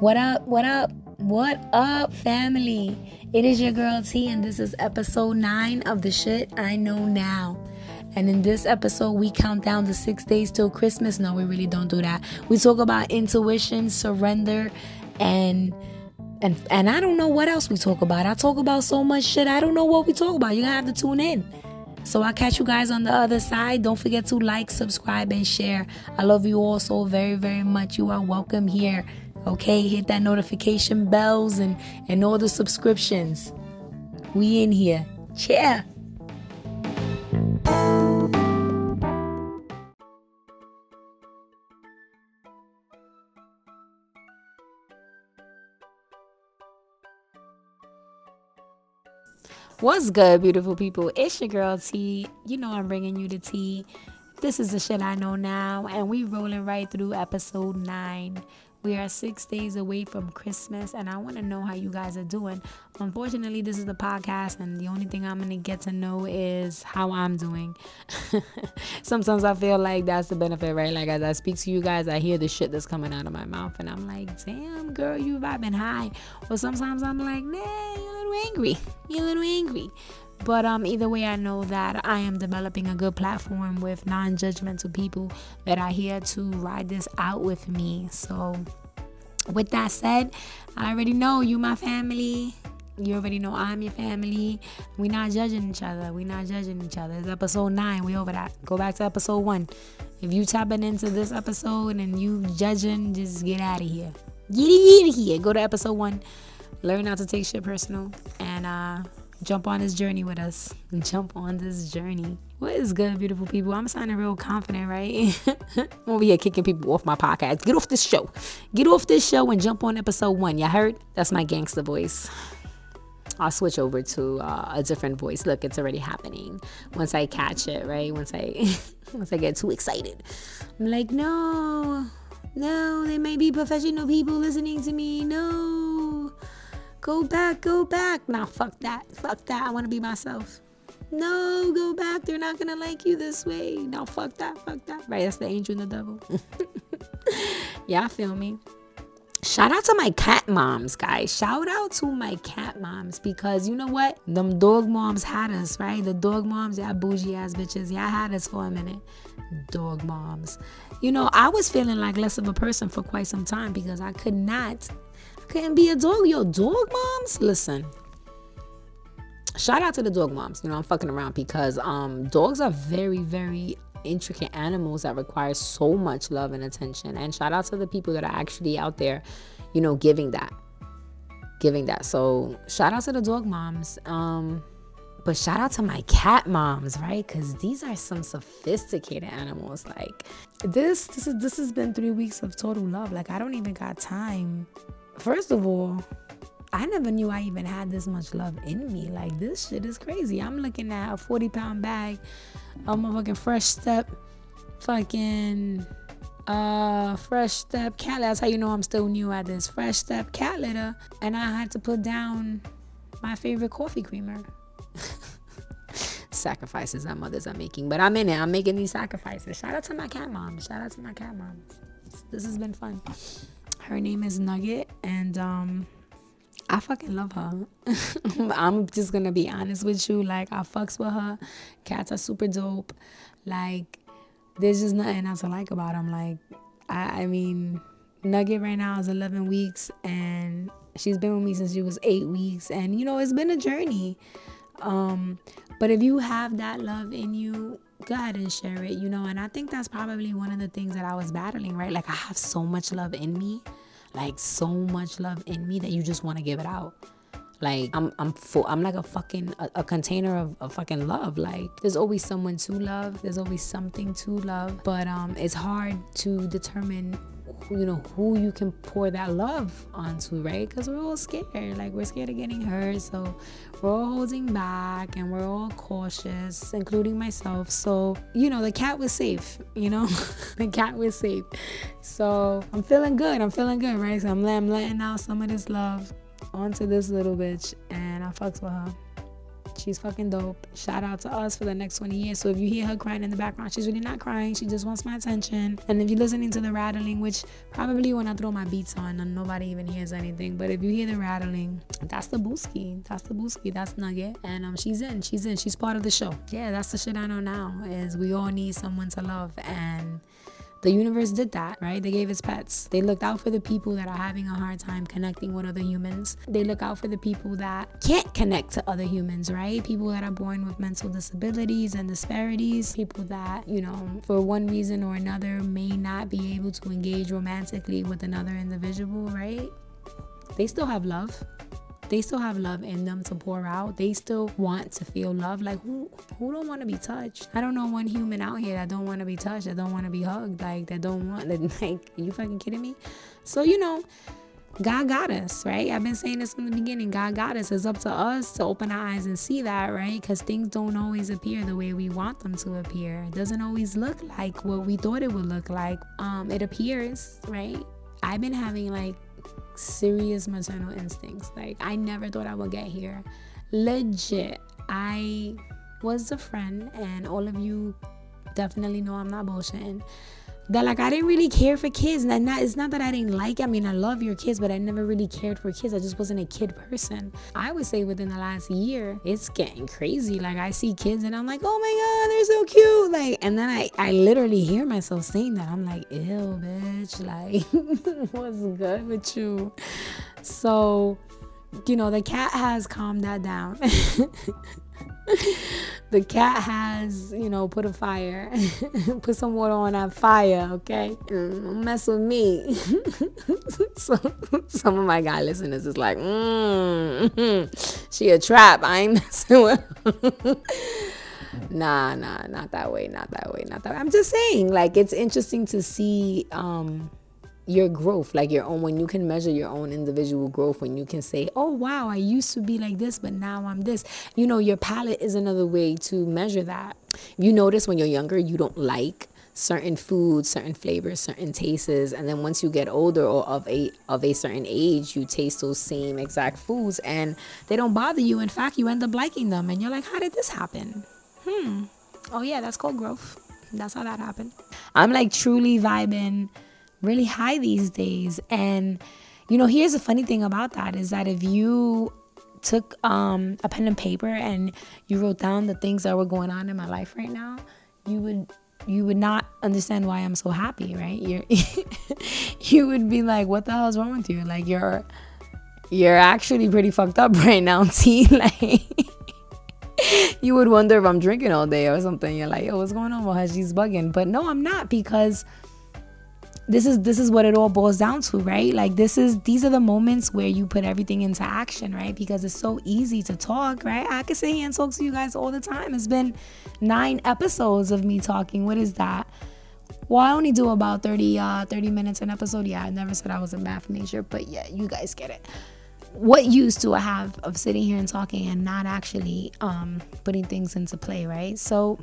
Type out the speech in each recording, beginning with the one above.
What up? What up? What up, family? It is your girl T, and this is episode 9 of the shit I know now. And in this episode, we count down the six days till Christmas. No, we really don't do that. We talk about intuition, surrender, and and and I don't know what else we talk about. I talk about so much shit. I don't know what we talk about. You're gonna have to tune in. So I'll catch you guys on the other side. Don't forget to like, subscribe, and share. I love you all so very, very much. You are welcome here. Okay, hit that notification bells and and all the subscriptions. We in here. Yeah. What's good, beautiful people? It's your girl T. You know I'm bringing you the tea. This is the shit I know now, and we rolling right through episode nine. We are six days away from Christmas, and I want to know how you guys are doing. Unfortunately, this is the podcast, and the only thing I'm going to get to know is how I'm doing. Sometimes I feel like that's the benefit, right? Like, as I speak to you guys, I hear the shit that's coming out of my mouth, and I'm like, damn, girl, you vibing high. Or sometimes I'm like, nah, you're a little angry. You're a little angry. But um, either way, I know that I am developing a good platform with non judgmental people that are here to ride this out with me. So, with that said, I already know you, my family. You already know I'm your family. We're not judging each other. We're not judging each other. It's episode nine. We over that. Go back to episode one. If you tapping into this episode and you judging, just get out of here. Get out of here. Go to episode one. Learn how to take shit personal. And uh jump on this journey with us. Jump on this journey. What is good, beautiful people? I'm sounding real confident, right? I'm over here kicking people off my podcast. Get off this show. Get off this show and jump on episode one. You heard? That's my gangster voice. I'll switch over to uh, a different voice. Look, it's already happening. Once I catch it, right? Once I once I get too excited, I'm like, no, no, there may be professional people listening to me. No, Go back, go back. Nah, fuck that. Fuck that. I want to be myself. No, go back. They're not gonna like you this way. No, fuck that. Fuck that. Right, that's the angel and the devil. Y'all feel me? Shout out to my cat moms, guys. Shout out to my cat moms because you know what? Them dog moms had us, right? The dog moms, y'all bougie ass bitches. Y'all had us for a minute. Dog moms. You know, I was feeling like less of a person for quite some time because I could not couldn't be a dog. Yo, dog moms, listen. Shout out to the dog moms. You know, I'm fucking around because um dogs are very, very intricate animals that require so much love and attention. And shout out to the people that are actually out there, you know, giving that. Giving that. So shout out to the dog moms. Um but shout out to my cat moms, right? Because these are some sophisticated animals. Like this, this is this has been three weeks of total love. Like I don't even got time first of all, I never knew I even had this much love in me. Like this shit is crazy. I'm looking at a 40 pound bag of fucking fresh step, fucking uh fresh step cat litter. That's how you know I'm still new at this. Fresh step cat litter. And I had to put down my favorite coffee creamer. sacrifices that mothers are making. But I'm in it. I'm making these sacrifices. Shout out to my cat mom. Shout out to my cat mom. This has been fun. Her name is Nugget, and um, I fucking love her. I'm just gonna be honest with you. Like I fucks with her. Cats are super dope. Like there's just nothing else I like about them. Like I, I mean, Nugget right now is 11 weeks, and she's been with me since she was eight weeks, and you know it's been a journey. Um, but if you have that love in you, go ahead and share it, you know. And I think that's probably one of the things that I was battling, right? Like I have so much love in me, like so much love in me that you just want to give it out. Like I'm, I'm full. I'm like a fucking a, a container of, of fucking love. Like there's always someone to love. There's always something to love. But um, it's hard to determine you know who you can pour that love onto right? Because we're all scared like we're scared of getting hurt. So we're all holding back and we're all cautious including myself. So you know the cat was safe you know? The cat was safe. So i'm feeling good i'm feeling good right? So I'm, letting out some of this love onto this little bitch and i fucks with her She's fucking dope. Shout out to us for the next 20 years. So if you hear her crying in the background, she's really not crying. She just wants my attention. And if you're listening to the rattling, which probably when I throw my beats on and nobody even hears anything, but if you hear the rattling, that's the Booski. That's the Booski. That's Nugget. And um, she's in. She's in. She's part of the show. Yeah, that's the shit I know now. Is we all need someone to love and the universe did that, right? They gave us pets. They looked out for the people that are having a hard time connecting with other humans. They look out for the people that can't connect to other humans, right? People that are born with mental disabilities and disparities, people that, you know, for one reason or another may not be able to engage romantically with another individual, right? They still have love they still have love in them to pour out. They still want to feel love. Like who who don't want to be touched? I don't know one human out here that don't want to be touched, that don't want to be hugged, like that don't want like you fucking kidding me? So you know, God got us, right? I've been saying this from the beginning. God got us. It's up to us to open our eyes and see that, right? Because things don't always appear the way we want them to appear. It doesn't always look like what we thought it would look like. Um, it appears, right? I've been having like serious maternal instincts. Like I never thought I would get here. Legit. I was a friend and all of you definitely know I'm not bullshitting that like I didn't really care for kids. And not, it's not that I didn't like. I mean, I love your kids, but I never really cared for kids. I just wasn't a kid person. I would say within the last year, it's getting crazy. Like I see kids and I'm like, oh my god, they're so cute. Like, and then I I literally hear myself saying that. I'm like, ew, bitch. Like, what's good with you? So, you know, the cat has calmed that down. the cat has, you know, put a fire, put some water on that fire, okay? Mm, mess with me. so, some of my guy listeners is like, mm, she a trap. I ain't messing with. nah, nah, not that way, not that way, not that way. I'm just saying, like, it's interesting to see um your growth, like your own, when you can measure your own individual growth, when you can say, oh, wow, I used to be like this, but now I'm this. You know, your palate is another way to measure that. You notice when you're younger, you don't like certain foods, certain flavors, certain tastes, and then once you get older or of a of a certain age, you taste those same exact foods and they don't bother you. In fact, you end up liking them and you're like, how did this happen? Hmm. Oh yeah, that's called growth. That's how that happened. I'm like truly vibing really high these days. And, you know, here's the funny thing about that is that if you took um, a pen and paper and you wrote down the things that were going on in my life right now, you would you would not understand why I'm so happy, right? You're you would be like, what the hell is wrong with you? Like you're you're actually pretty fucked up right now, T. like you would wonder if I'm drinking all day or something. You're like, yo, what's going on her? She's bugging. But no, I'm not because this is this is what it all boils down to right? Like this is these are the moments where you put everything into action right? Because it's so easy to talk right? I could sit here and talk to you guys all the time. It's been nine episodes of me talking. What is that? Well i only do about 30 uh 30 minutes an episode. Yeah i never said i was a math major but yeah you guys get it. What use do i have of sitting here and talking and not actually um putting things into play right? So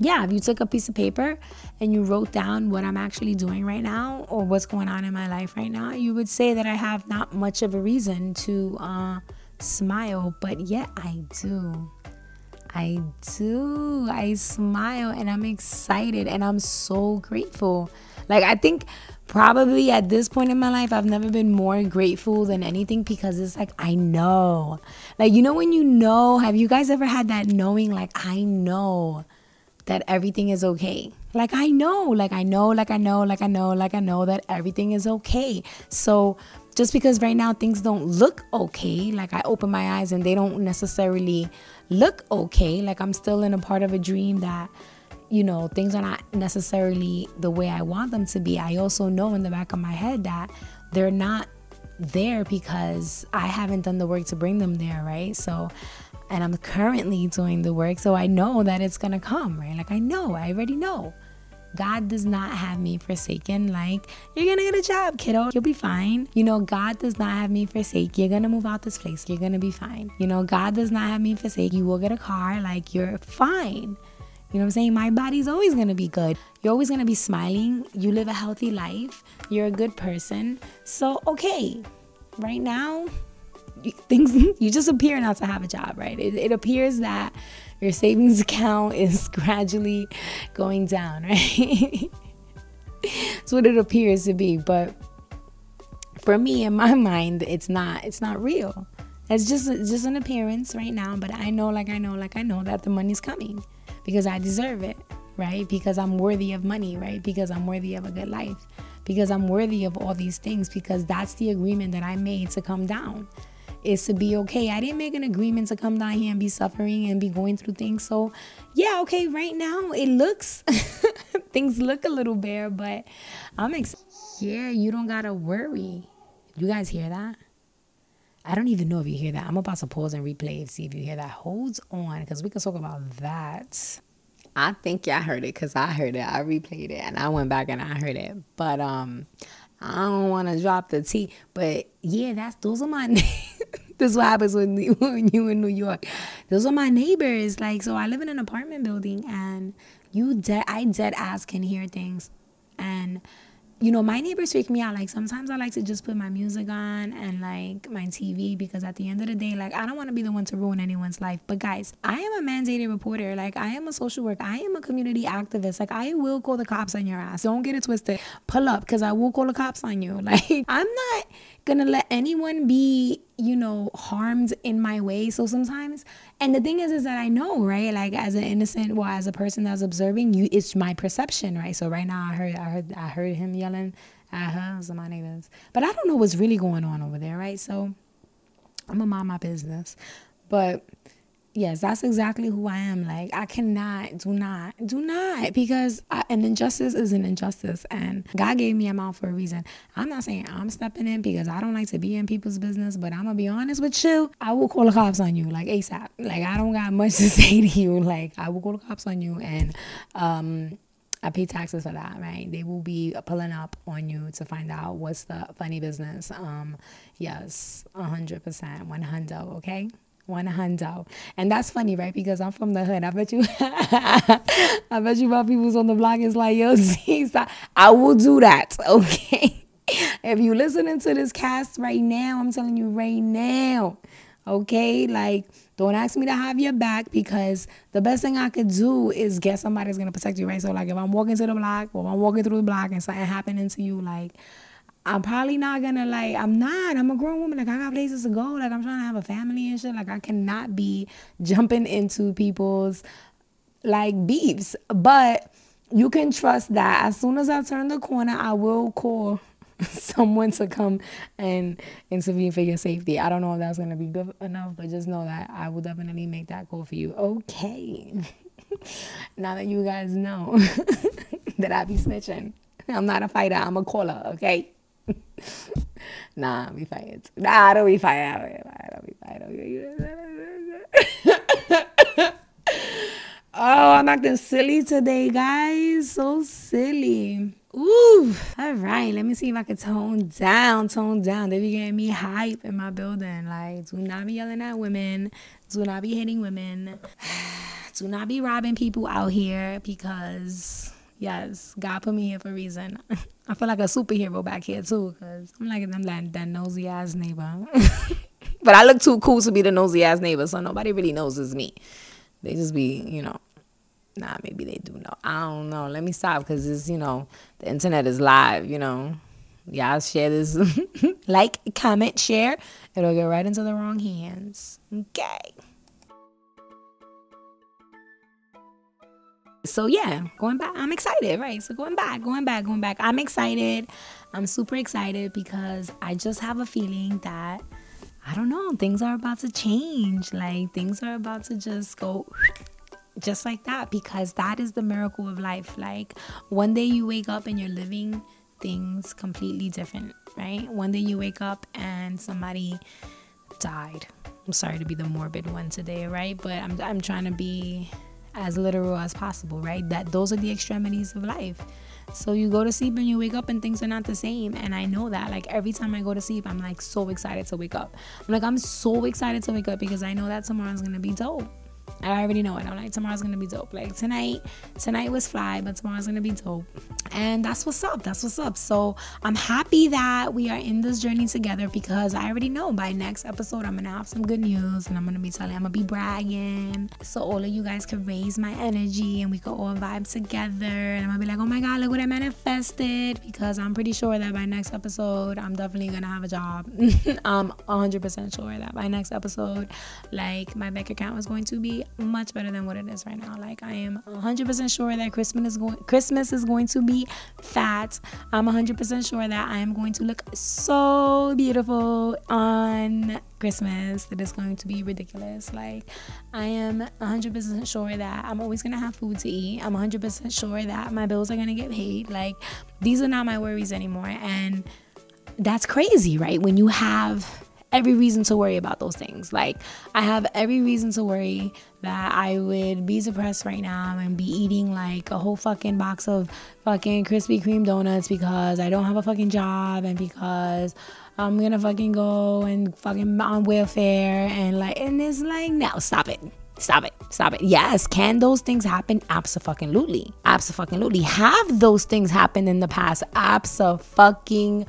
yeah, if you took a piece of paper and you wrote down what I'm actually doing right now or what's going on in my life right now, you would say that I have not much of a reason to uh, smile, but yet I do. I do. I smile and I'm excited and I'm so grateful. Like, I think probably at this point in my life, I've never been more grateful than anything because it's like, I know. Like, you know, when you know, have you guys ever had that knowing, like, I know? That everything is okay. Like I know, like I know, like I know, like I know, like I know that everything is okay. So just because right now things don't look okay, like I open my eyes and they don't necessarily look okay, like I'm still in a part of a dream that you know, things are not necessarily the way I want them to be. I also know in the back of my head that they're not there because I haven't done the work to bring them there, right? So and I'm currently doing the work, so I know that it's gonna come, right? Like I know, I already know. God does not have me forsaken. Like, you're gonna get a job, kiddo. You'll be fine. You know, God does not have me forsake. You're gonna move out this place. You're gonna be fine. You know, God does not have me forsake. You will get a car. Like, you're fine. You know what I'm saying? My body's always gonna be good. You're always gonna be smiling. You live a healthy life. You're a good person. So, okay, right now, things you just appear not to have a job, right? It, it appears that your savings account is gradually going down, right? That's what it appears to be, but for me in my mind it's not it's not real it's just it's just an appearance right now but i know like i know like i know that the money's coming because i deserve it right because i'm worthy of money right because i'm worthy of a good life because i'm worthy of all these things because that's the agreement that i made to come down is to be okay. I didn't make an agreement to come down here and be suffering and be going through things. So, yeah, okay, right now it looks, things look a little bare, but I'm excited. Yeah, you don't gotta worry. You guys hear that? I don't even know if you hear that. I'm about to pause and replay and see if you hear that. Holds on, because we can talk about that. I think y'all heard it because I heard it. I replayed it and I went back and I heard it. But um, I don't want to drop the T. But yeah, that's those are my. this is what happens when when you in New York. Those are my neighbors. Like so, I live in an apartment building, and you dead. I dead ass can hear things, and you know, my neighbors freak me out. Like sometimes I like to just put my music on and like my TV because at the end of the day, like I don't want to be the one to ruin anyone's life. But guys, I am a mandated reporter. Like I am a social worker. I am a community activist. Like I will call the cops on your ass. Don't get it twisted. Pull up because I will call the cops on you. Like I'm not gonna let anyone be you know harmed in my way. So sometimes and the thing is is that i know right? Like as an innocent well as a person that's observing you it's my perception right? So right now i heard i heard i heard him yelling at her. So my neighbors. But i don't know what's really going on over there right? So i'm gonna mind my business. But yes, that's exactly who I am. Like, I cannot, do not, do not, because I, an injustice is an injustice, and God gave me a mouth for a reason. I'm not saying I'm stepping in because I don't like to be in people's business, but I'm gonna be honest with you. I will call the cops on you, like ASAP. Like, I don't got much to say to you. Like, I will call the cops on you, and um. I pay taxes for that, right? They will be pulling up on you to find out what's the funny business. Um, yes, hundred percent, one Okay one hundo. And that's funny, right? Because I'm from the hood. I bet you, I bet you my people's on the block is like, yo, see, I will do that, okay? if you listening to this cast right now, I'm telling you right now, okay? Like, don't ask me to have your back because the best thing I could do is get somebody that's gonna protect you, right? So like, if I'm walking to the block or I'm walking through the block and something happening to you, like I'm probably not gonna like I'm not. I'm a grown woman. Like I got places to go. Like I'm trying to have a family and shit. Like I cannot be jumping into people's like beefs. But you can trust that as soon as I turn the corner, I will call someone to come and intervene for your safety. I don't know if that's gonna be good enough, but just know that I will definitely make that call for you. Okay. now that you guys know that I be snitching. I'm not a fighter, I'm a caller, okay? Nah, be fighting. Nah, don't be fighting. I don't be fighting. oh, I'm acting silly today, guys. So silly. Ooh. All right. Let me see if I can tone down, tone down. They be getting me hype in my building. Like, do not be yelling at women. Do not be hitting women. do not be robbing people out here because Yes, God put me here for a reason. I feel like a superhero back here too, cause I'm like I'm like that nosy ass neighbor. but I look too cool to be the nosy ass neighbor, so nobody really knows it's me. They just be, you know, nah, maybe they do know. I don't know. Let me stop, cause it's you know the internet is live. You know, y'all share this, like, comment, share. It'll go right into the wrong hands. Okay. So yeah, going back, I'm excited, right? So going back, going back, going back. I'm excited. I'm super excited because I just have a feeling that I don't know, things are about to change. Like things are about to just go just like that because that is the miracle of life. Like one day you wake up and you're living things completely different, right? One day you wake up and somebody died. I'm sorry to be the morbid one today, right? But I'm I'm trying to be as literal as possible, right? That those are the extremities of life. So you go to sleep and you wake up and things are not the same. And I know that. Like every time I go to sleep, I'm like so excited to wake up. Like, I'm so excited to wake up because I know that tomorrow's gonna be dope. I already know it. I'm like, tomorrow's gonna be dope. Like tonight, tonight was fly, but tomorrow's gonna be dope. and that's what's up that's what's up so i'm happy that we are in this journey together because i already know by next episode i'm gonna have some good news and i'm gonna be telling i'm gonna be bragging so all of you guys can raise my energy and we can all vibe together and i'm gonna be like oh my god look what i manifested because i'm pretty sure that by next episode i'm definitely gonna have a job i'm 100% sure that by next episode like my bank account is going to be much better than what it is right now like i am 100% sure that christmas is going christmas is going to be fat. I'm 100% sure that I am going to look so beautiful on Christmas that it's going to be ridiculous. Like, I am 100% sure that I'm always going to have food to eat. I'm 100% sure that my bills are going to get paid. Like, these are not my worries anymore. And that's crazy, right? When you have every reason to worry about those things. Like, I have every reason to worry that I would be depressed right now and be eating like a whole fucking box of fucking Krispy Kreme donuts because I don't have a fucking job and because I'm gonna fucking go and fucking on welfare and like, and it's like, no, stop it. Stop it. Stop it. Yes, can those things happen? Absolutely. Absolutely. Have those things happen in the past? Absolutely.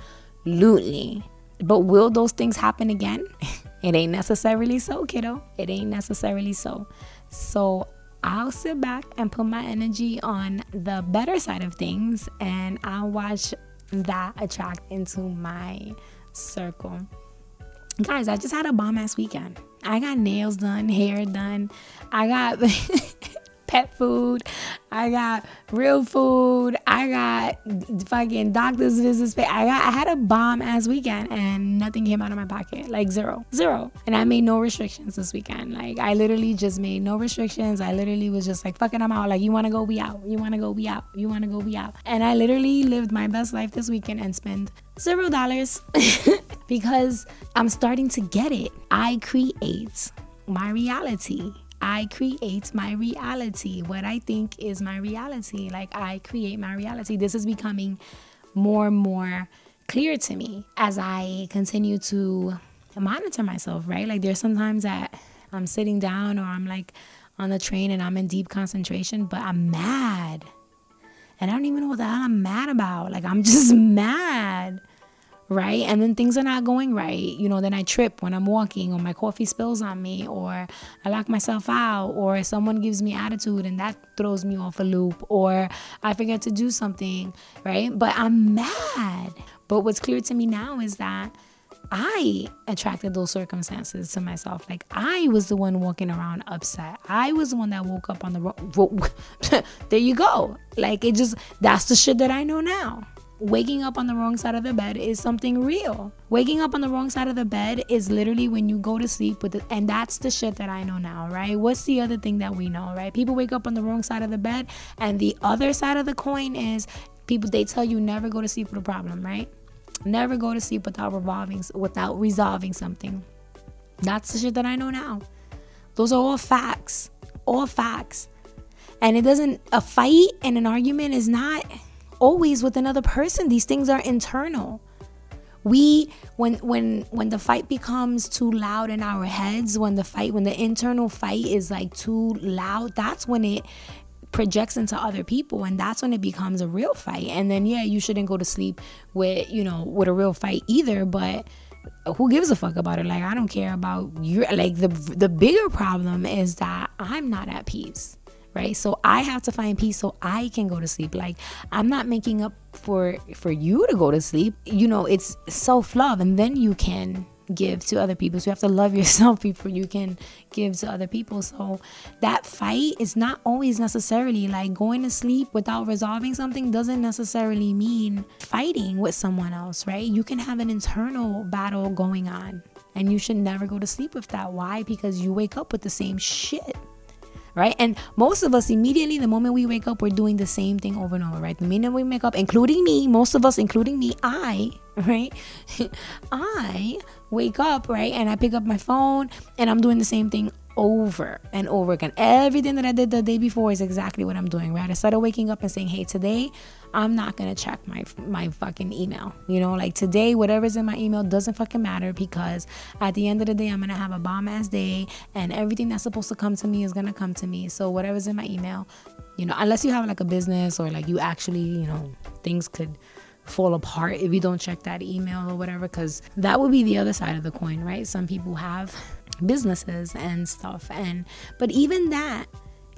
But will those things happen again? it ain't necessarily so, kiddo. It ain't necessarily so. So I'll sit back and put my energy on the better side of things and I'll watch that attract into my circle. Guys, I just had a bomb ass weekend. I got nails done, hair done. I got pet food. I got real food. I got fucking doctor's visits. I got I had a bomb ass weekend and nothing came out of my pocket. Like zero. Zero. And I made no restrictions this weekend. Like I literally just made no restrictions. I literally was just like fucking I'm out. Like you wanna go, we out. You wanna go, we out. You wanna go, we out. And I literally lived my best life this weekend and spent zero dollars because I'm starting to get it. I create my reality. I create my reality. What I think is my reality. Like I create my reality. This is becoming more and more clear to me as I continue to monitor myself, right? Like there's sometimes that I'm sitting down or I'm like on the train and I'm in deep concentration, but I'm mad. And I don't even know what the hell I'm mad about. Like I'm just mad right? And then things are not going right. You know, then I trip when I'm walking, or my coffee spills on me, or I lock myself out, or someone gives me attitude and that throws me off a loop, or I forget to do something, right? But I'm mad. But what's clear to me now is that. I attracted those circumstances to myself. Like I was the one walking around upset. I was the one that woke up on the road. there you go. Like it just that's the shit that I know now waking up on the wrong side of the bed is something real. Waking up on the wrong side of the bed is literally when you go to sleep with it, and that's the shit that I know now, right? What's the other thing that we know, right? People wake up on the wrong side of the bed, and the other side of the coin is people they tell you never go to sleep with a problem, right? Never go to sleep without revolving without resolving something. That's the shit that I know now. Those are all facts. All facts. And it doesn't a fight and an argument is not always with another person. These things are internal. We when when when the fight becomes too loud in our heads, when the fight when the internal fight is like too loud, that's when it projects into other people and that's when it becomes a real fight. And then yeah, you shouldn't go to sleep with, you know, with a real fight either, but who gives a fuck about it? Like I don't care about your like the the bigger problem is that I'm not at peace right? So i have to find peace so i can go to sleep. Like i'm not making up for for you to go to sleep. You know it's self-love and then you can give to other people. So you have to love yourself before you can give to other people. So that fight is not always necessarily like going to sleep without resolving something doesn't necessarily mean fighting with someone else right? You can have an internal battle going on and you should never go to sleep with that. Why? Because you wake up with the same shit right? And most of us immediately, the moment we wake up, we're doing the same thing over and over, right? The minute we wake up, including me, most of us, including me, I, right? I wake up, right? And I pick up my phone and I'm doing the same thing over and over again. Everything that I did the day before is exactly what I'm doing, right? I started waking up and saying, "Hey, today I'm not gonna check my my fucking email." You know, like today, whatever's in my email doesn't fucking matter because at the end of the day, I'm gonna have a bomb ass day, and everything that's supposed to come to me is gonna come to me. So whatever's in my email, you know, unless you have like a business or like you actually, you know, things could fall apart if you don't check that email or whatever because that would be the other side of the coin right some people have businesses and stuff. And but even that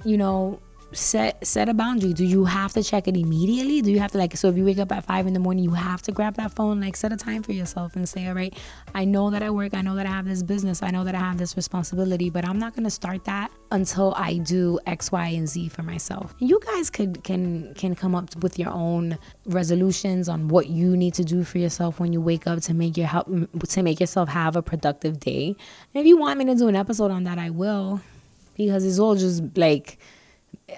you know set set a boundary. Do you have to check it immediately? Do you have to like so if you wake up at five in the morning you have to grab that phone like set a time for yourself and say all right i know that i work. I know that i have this business. I know that i have this responsibility but i'm not going to start that until i do x y and z for myself. You guys could can can come up with your own resolutions on what you need to do for yourself when you wake up to make your help to make yourself have a productive day. And if you want me to do an episode on that i will because it's all just like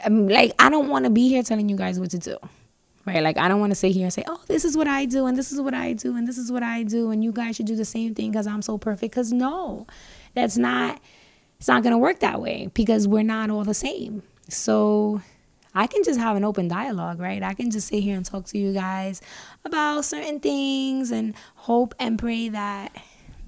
I'm like I don't want to be here telling you guys what to do. Right? Like I don't want to sit here and say, "Oh, this is what I do and this is what I do and this is what I do and you guys should do the same thing cuz I'm so perfect." Cuz no. That's not it's not going to work that way because we're not all the same. So I can just have an open dialogue, right? I can just sit here and talk to you guys about certain things and hope and pray that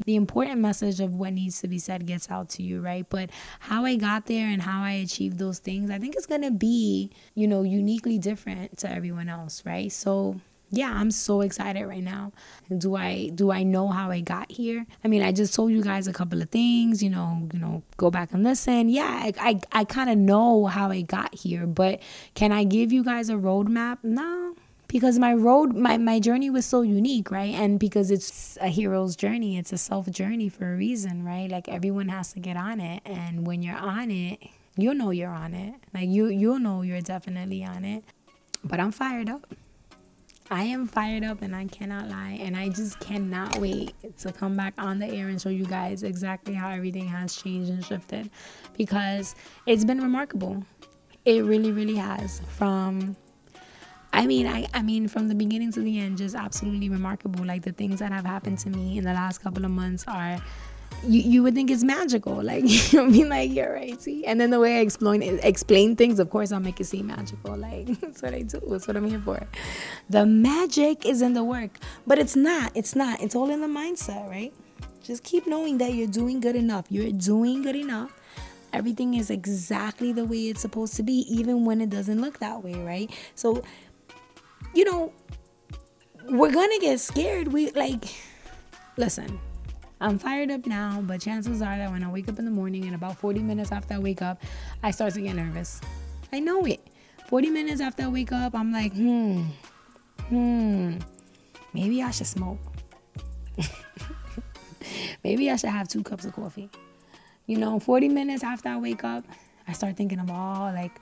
the important message of what needs to be said gets out to you, right? But how I got there and how I achieved those things, I think it's going to be, you know, uniquely different to everyone else, right? So, yeah, I'm so excited right now. Do I do I know how I got here? I mean, I just told you guys a couple of things, you know, you know, go back and listen. Yeah, I I, I kind of know how I got here, but can I give you guys a roadmap? No, because my road my, my journey was so unique right? And because it's a hero's journey it's a self journey for a reason right? Like everyone has to get on it. And when you're on it you'll know you're on it. Like you you'll know you're definitely on it. But i'm fired up. I am fired up and I cannot lie. And I just cannot wait to come back on the air and show you guys exactly how everything has changed and shifted. Because it's been remarkable. It really, really has. From I mean, I, I mean, from the beginning to the end, just absolutely remarkable. Like the things that have happened to me in the last couple of months are, you, you would think it's magical. Like you know I mean, like you're right. See, and then the way I explain explain things, of course, I'll make it seem magical. Like that's what I do. That's what I'm here for. The magic is in the work, but it's not. It's not. It's all in the mindset, right? Just keep knowing that you're doing good enough. You're doing good enough everything is exactly the way it's supposed to be even when it doesn't look that way right so you know, we're gonna get scared. We like, listen, I'm fired up now, but chances are that when I wake up in the morning and about 40 minutes after I wake up, I start to get nervous. I know it. 40 minutes after I wake up, I'm like, hmm, hmm, maybe I should smoke. maybe I should have two cups of coffee. You know, 40 minutes after I wake up, I start thinking of all like,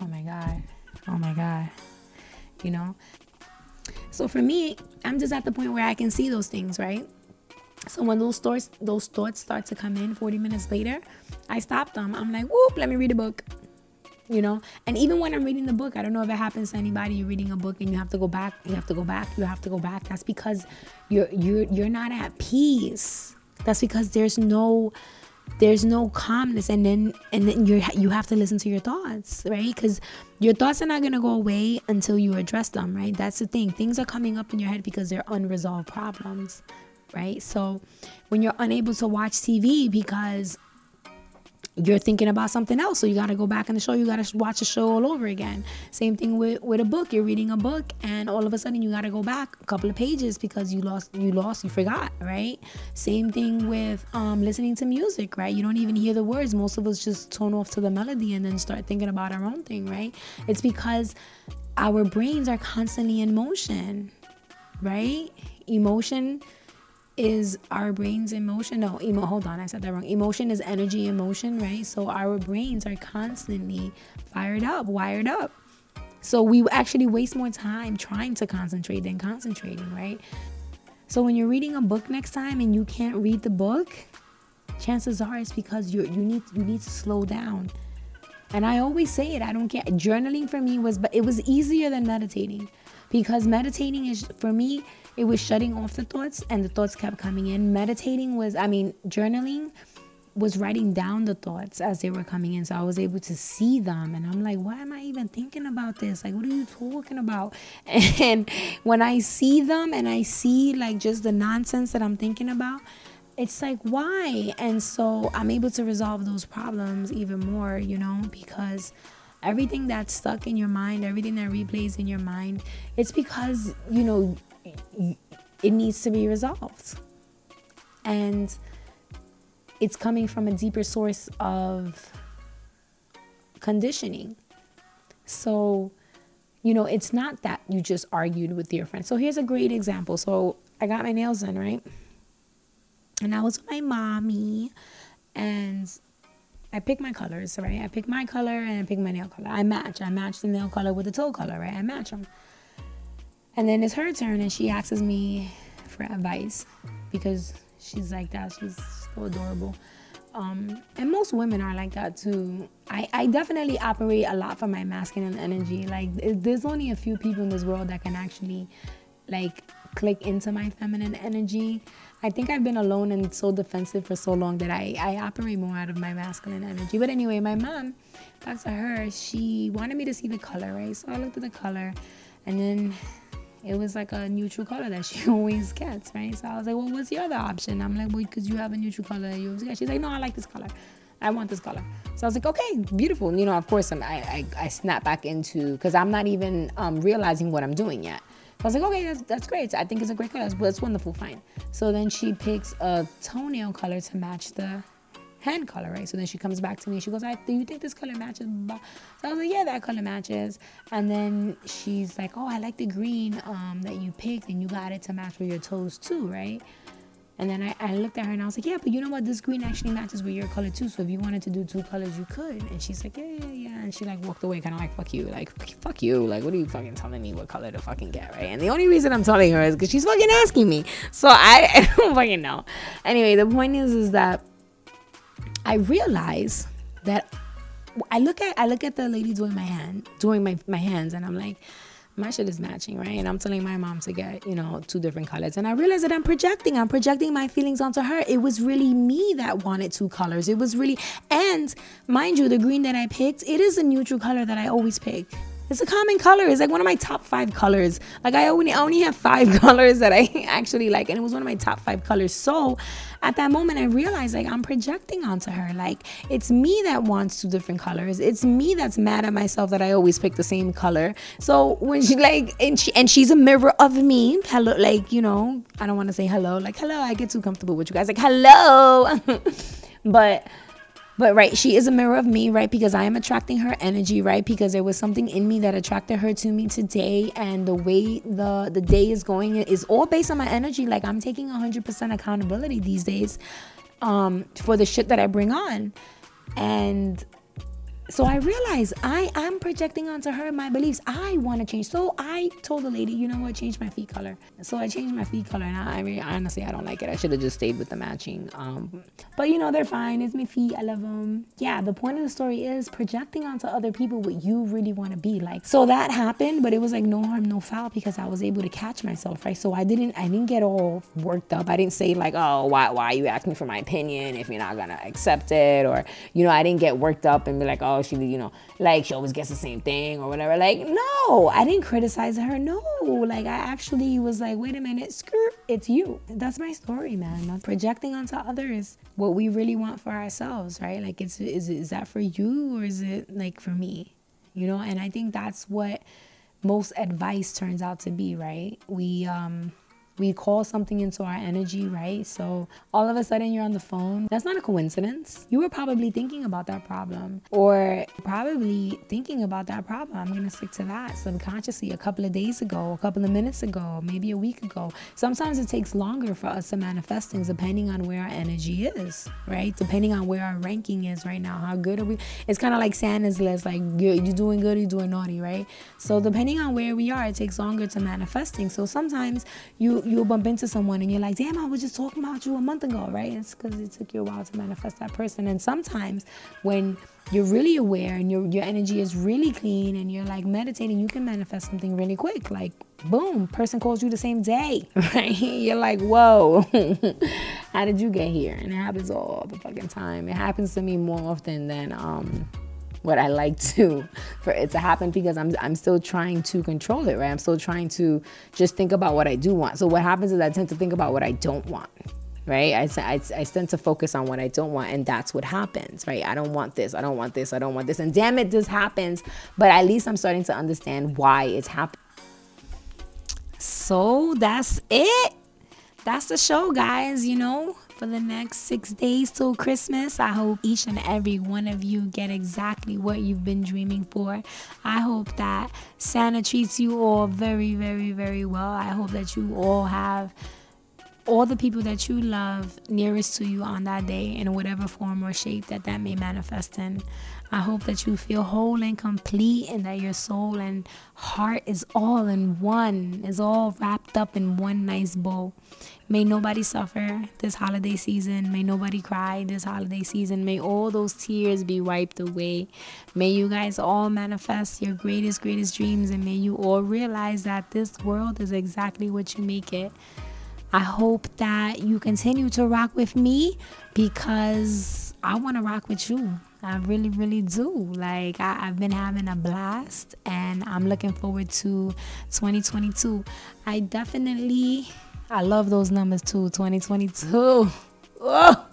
oh my God, oh my God, you know? So for me, I'm just at the point where I can see those things, right? So when those thoughts those thoughts start to come in 40 minutes later, I stop them. I'm like, whoop, let me read a book. You know, and even when I'm reading the book, I don't know if it happens to anybody. You're reading a book and you have to go back, you have to go back, you have to go back. That's because you're you're you're not at peace. That's because there's no there's no calmness and then and then you you have to listen to your thoughts right? Because your thoughts are not going to go away until you address them right? That's the thing. Things are coming up in your head because they're unresolved problems right? So when you're unable to watch tv because you're thinking about something else. So you got to go back in the show. You got to watch the show all over again. Same thing with, with a book. You're reading a book and all of a sudden you got to go back a couple of pages because you lost, you lost, you forgot, right? Same thing with um, listening to music, right? You don't even hear the words. Most of us just tone off to the melody and then start thinking about our own thing, right? It's because our brains are constantly in motion, right? Emotion is our brains emotion. No emo hold on i said that wrong. Emotion is energy emotion right? So our brains are constantly fired up wired up. So we actually waste more time trying to concentrate than concentrating right? So when you're reading a book next time and you can't read the book chances are it's because you you need you need to slow down. And i always say it i don't care. Journaling for me was but it was easier than meditating because meditating is for me it was shutting off the thoughts and the thoughts kept coming in meditating was i mean journaling was writing down the thoughts as they were coming in. So I was able to see them. And I'm like, why am I even thinking about this? Like, what are you talking about? And when I see them and I see like just the nonsense that I'm thinking about, it's like, why? And so I'm able to resolve those problems even more, you know, because everything that's stuck in your mind, everything that replays in your mind, it's because, you know, it needs to be resolved. And it's coming from a deeper source of conditioning. So, you know, it's not that you just argued with your friend. So, here's a great example. So, I got my nails done, right? And I was with my mommy, and I pick my colors, right? I pick my color and I pick my nail color. I match. I match the nail color with the toe color, right? I match them. And then it's her turn, and she asks me for advice because she's like that. She's so adorable. Um, and most women are like that too. I, I definitely operate a lot from my masculine energy. Like, there's only a few people in this world that can actually, like, click into my feminine energy. I think I've been alone and so defensive for so long that I, I operate more out of my masculine energy. But anyway, my mom, back to her, she wanted me to see the color, right? So I looked at the color and then it was like a neutral color that she always gets, right? So I was like, well, what's the other option? I'm like, well, because you have a neutral color you always get. She's like, no, I like this color. I want this color. So I was like, okay, beautiful. You know, of course, I'm, I, I, I snap back into, because I'm not even um, realizing what I'm doing yet. So I was like, okay, that's, that's great. I think it's a great color. But it's wonderful, fine. So then she picks a toenail color to match the hand color, right? So then she comes back to me. She goes, I, do you think this color matches? So I was like, yeah, that color matches. And then she's like, oh, I like the green um, that you picked and you got it to match with your toes too, right? And then I, I looked at her and I was like, yeah, but you know what? This green actually matches with your color too. So if you wanted to do two colors, you could. And she's like, yeah, yeah, yeah. And she like walked away, kind of like, fuck you. Like, fuck you. Like, what are you fucking telling me what color to fucking get, right? And the only reason I'm telling her is because she's fucking asking me. So I, I don't fucking know. Anyway, the point is, is that I realize that I look at I look at the lady doing my hand, doing my, my hands, and I'm like, my shit is matching, right? And I'm telling my mom to get, you know, two different colors. And I realize that I'm projecting. I'm projecting my feelings onto her. It was really me that wanted two colors. It was really, and mind you, the green that I picked, it is a neutral color that I always pick. It's a common color. It's like one of my top five colors. Like I only I only have five colors that I actually like, and it was one of my top five colors. So at that moment, I realized like I'm projecting onto her. Like it's me that wants two different colors. It's me that's mad at myself that I always pick the same color. So when she like and she and she's a mirror of me. Hello, like you know, I don't want to say hello. Like hello, I get too comfortable with you guys. Like hello, but but right, she is a mirror of me, right? Because I am attracting her energy, right? Because there was something in me that attracted her to me today, and the way the the day is going is all based on my energy. Like I'm taking 100% accountability these days um, for the shit that I bring on, and so I realized I am projecting onto her my beliefs. I want to change. So I told the lady, you know what, change my feet color. So I changed my feet color, and I, I mean, honestly, I don't like it. I should have just stayed with the matching. Um, but you know, they're fine. It's my feet. I love them. Yeah, the point of the story is projecting onto other people what you really want to be like. So that happened, but it was like no harm, no foul because I was able to catch myself, right? So I didn't, I didn't get all worked up. I didn't say like, oh, why, why are you asking me for my opinion if you're not gonna accept it, or you know, I didn't get worked up and be like, oh, she, you know, like she always gets the same thing or whatever. Like, no, I didn't criticize her. No, like I actually was like, wait a minute, skirt, it's you. That's my story, man. Not projecting onto others what we really want for ourselves, right? Like, it's is is that for you or is it like for me? You know, and I think that's what most advice turns out to be, right? We um we call something into our energy, right? So all of a sudden you're on the phone. That's not a coincidence. You were probably thinking about that problem or probably thinking about that problem. I'm going to stick to that subconsciously a couple of days ago, a couple of minutes ago, maybe a week ago. Sometimes it takes longer for us to manifest things depending on where our energy is, right? Depending on where our ranking is right now. How good are we? It's kind of like Santa's list, like you're, you're doing good, you're doing naughty, right? So depending on where we are, it takes longer to manifest things. So sometimes you you'll bump into someone and you're like, damn, I was just talking about you a month ago, right? It's because it took you a while to manifest that person. And sometimes when you're really aware and your your energy is really clean and you're like meditating, you can manifest something really quick. Like boom, person calls you the same day, right? You're like, whoa, how did you get here? And it happens all the fucking time. It happens to me more often than um what I like to for it to happen because I'm I'm still trying to control it, right? I'm still trying to just think about what I do want. So what happens is I tend to think about what I don't want. Right, I, I, I tend to focus on what I don't want, and that's what happens. Right, I don't want this, I don't want this, I don't want this, and damn it, this happens. But at least I'm starting to understand why it's happening. So that's it. That's the show, guys. You know, for the next six days till Christmas. I hope each and every one of you get exactly what you've been dreaming for. I hope that Santa treats you all very, very, very well. I hope that you all have all the people that you love nearest to you on that day in whatever form or shape that that may manifest in. I hope that you feel whole and complete and that your soul and heart is all in one, is all wrapped up in one nice bow. May nobody suffer this holiday season. May nobody cry this holiday season. May all those tears be wiped away. May you guys all manifest your greatest, greatest dreams and may you all realize that this world is exactly what you make it. I hope that you continue to rock with me because I want to rock with you. I really, really do. Like, I, have been having a blast and I'm looking forward to 2022. I definitely, I love those numbers too. 2022. Oh.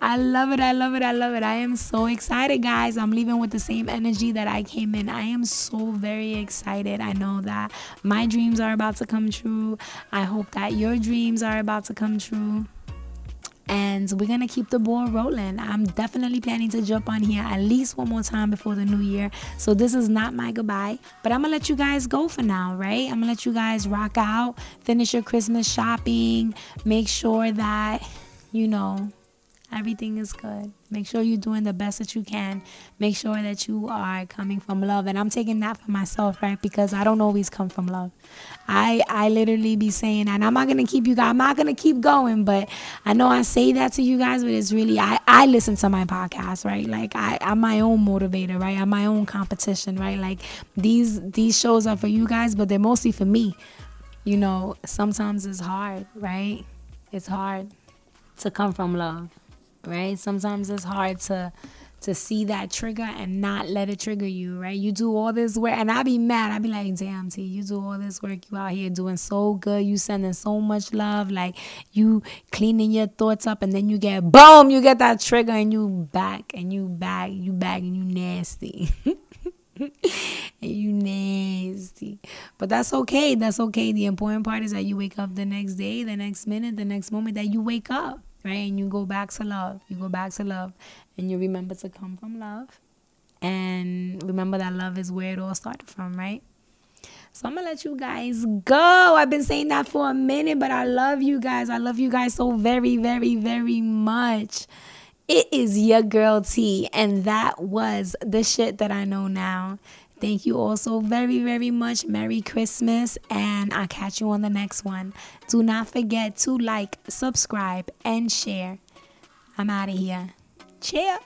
I love it. I love it. I love it. I am so excited, guys. I'm leaving with the same energy that I came in. I am so very excited. I know that my dreams are about to come true. I hope that your dreams are about to come true and we're gonna keep the ball rolling. I'm definitely planning to jump on here at least one more time before the new year. So this is not my goodbye, but I'm gonna let you guys go for now, right? I'm gonna let you guys rock out, finish your Christmas shopping, make sure that you know Everything is good. Make sure you're doing the best that you can. Make sure that you are coming from love. And I'm taking that for myself, right? Because I don't always come from love. I I literally be saying, and I'm not gonna keep you guys, I'm not gonna keep going, but I know I say that to you guys, but it's really I, I listen to my podcast, right? Like I, I'm my own motivator, right? I'm my own competition, right? Like these these shows are for you guys, but they're mostly for me. You know, sometimes it's hard, right? It's hard to come from love right? Sometimes it's hard to to see that trigger and not let it trigger you, right? You do all this work, and I be mad. I be like, damn, T, you do all this work. You out here doing so good. You sending so much love. Like you cleaning your thoughts up, and then you get boom, you get that trigger, and you back, and you back, you back, and you nasty. and you nasty. But that's okay. That's okay. The important part is that you wake up the next day, the next minute, the next moment that you wake up right? And you go back to love. You go back to love and you remember to come from love. And remember that love is where it all started from, right? So I'm gonna let you guys go. I've been saying that for a minute, but I love you guys. I love you guys so very, very, very much. It is your girl T, and that was the shit that I know now. Thank you all so very, very much. Merry Christmas, and I'll catch you on the next one. Do not forget to like, subscribe, and share. I'm out of here. Cheers.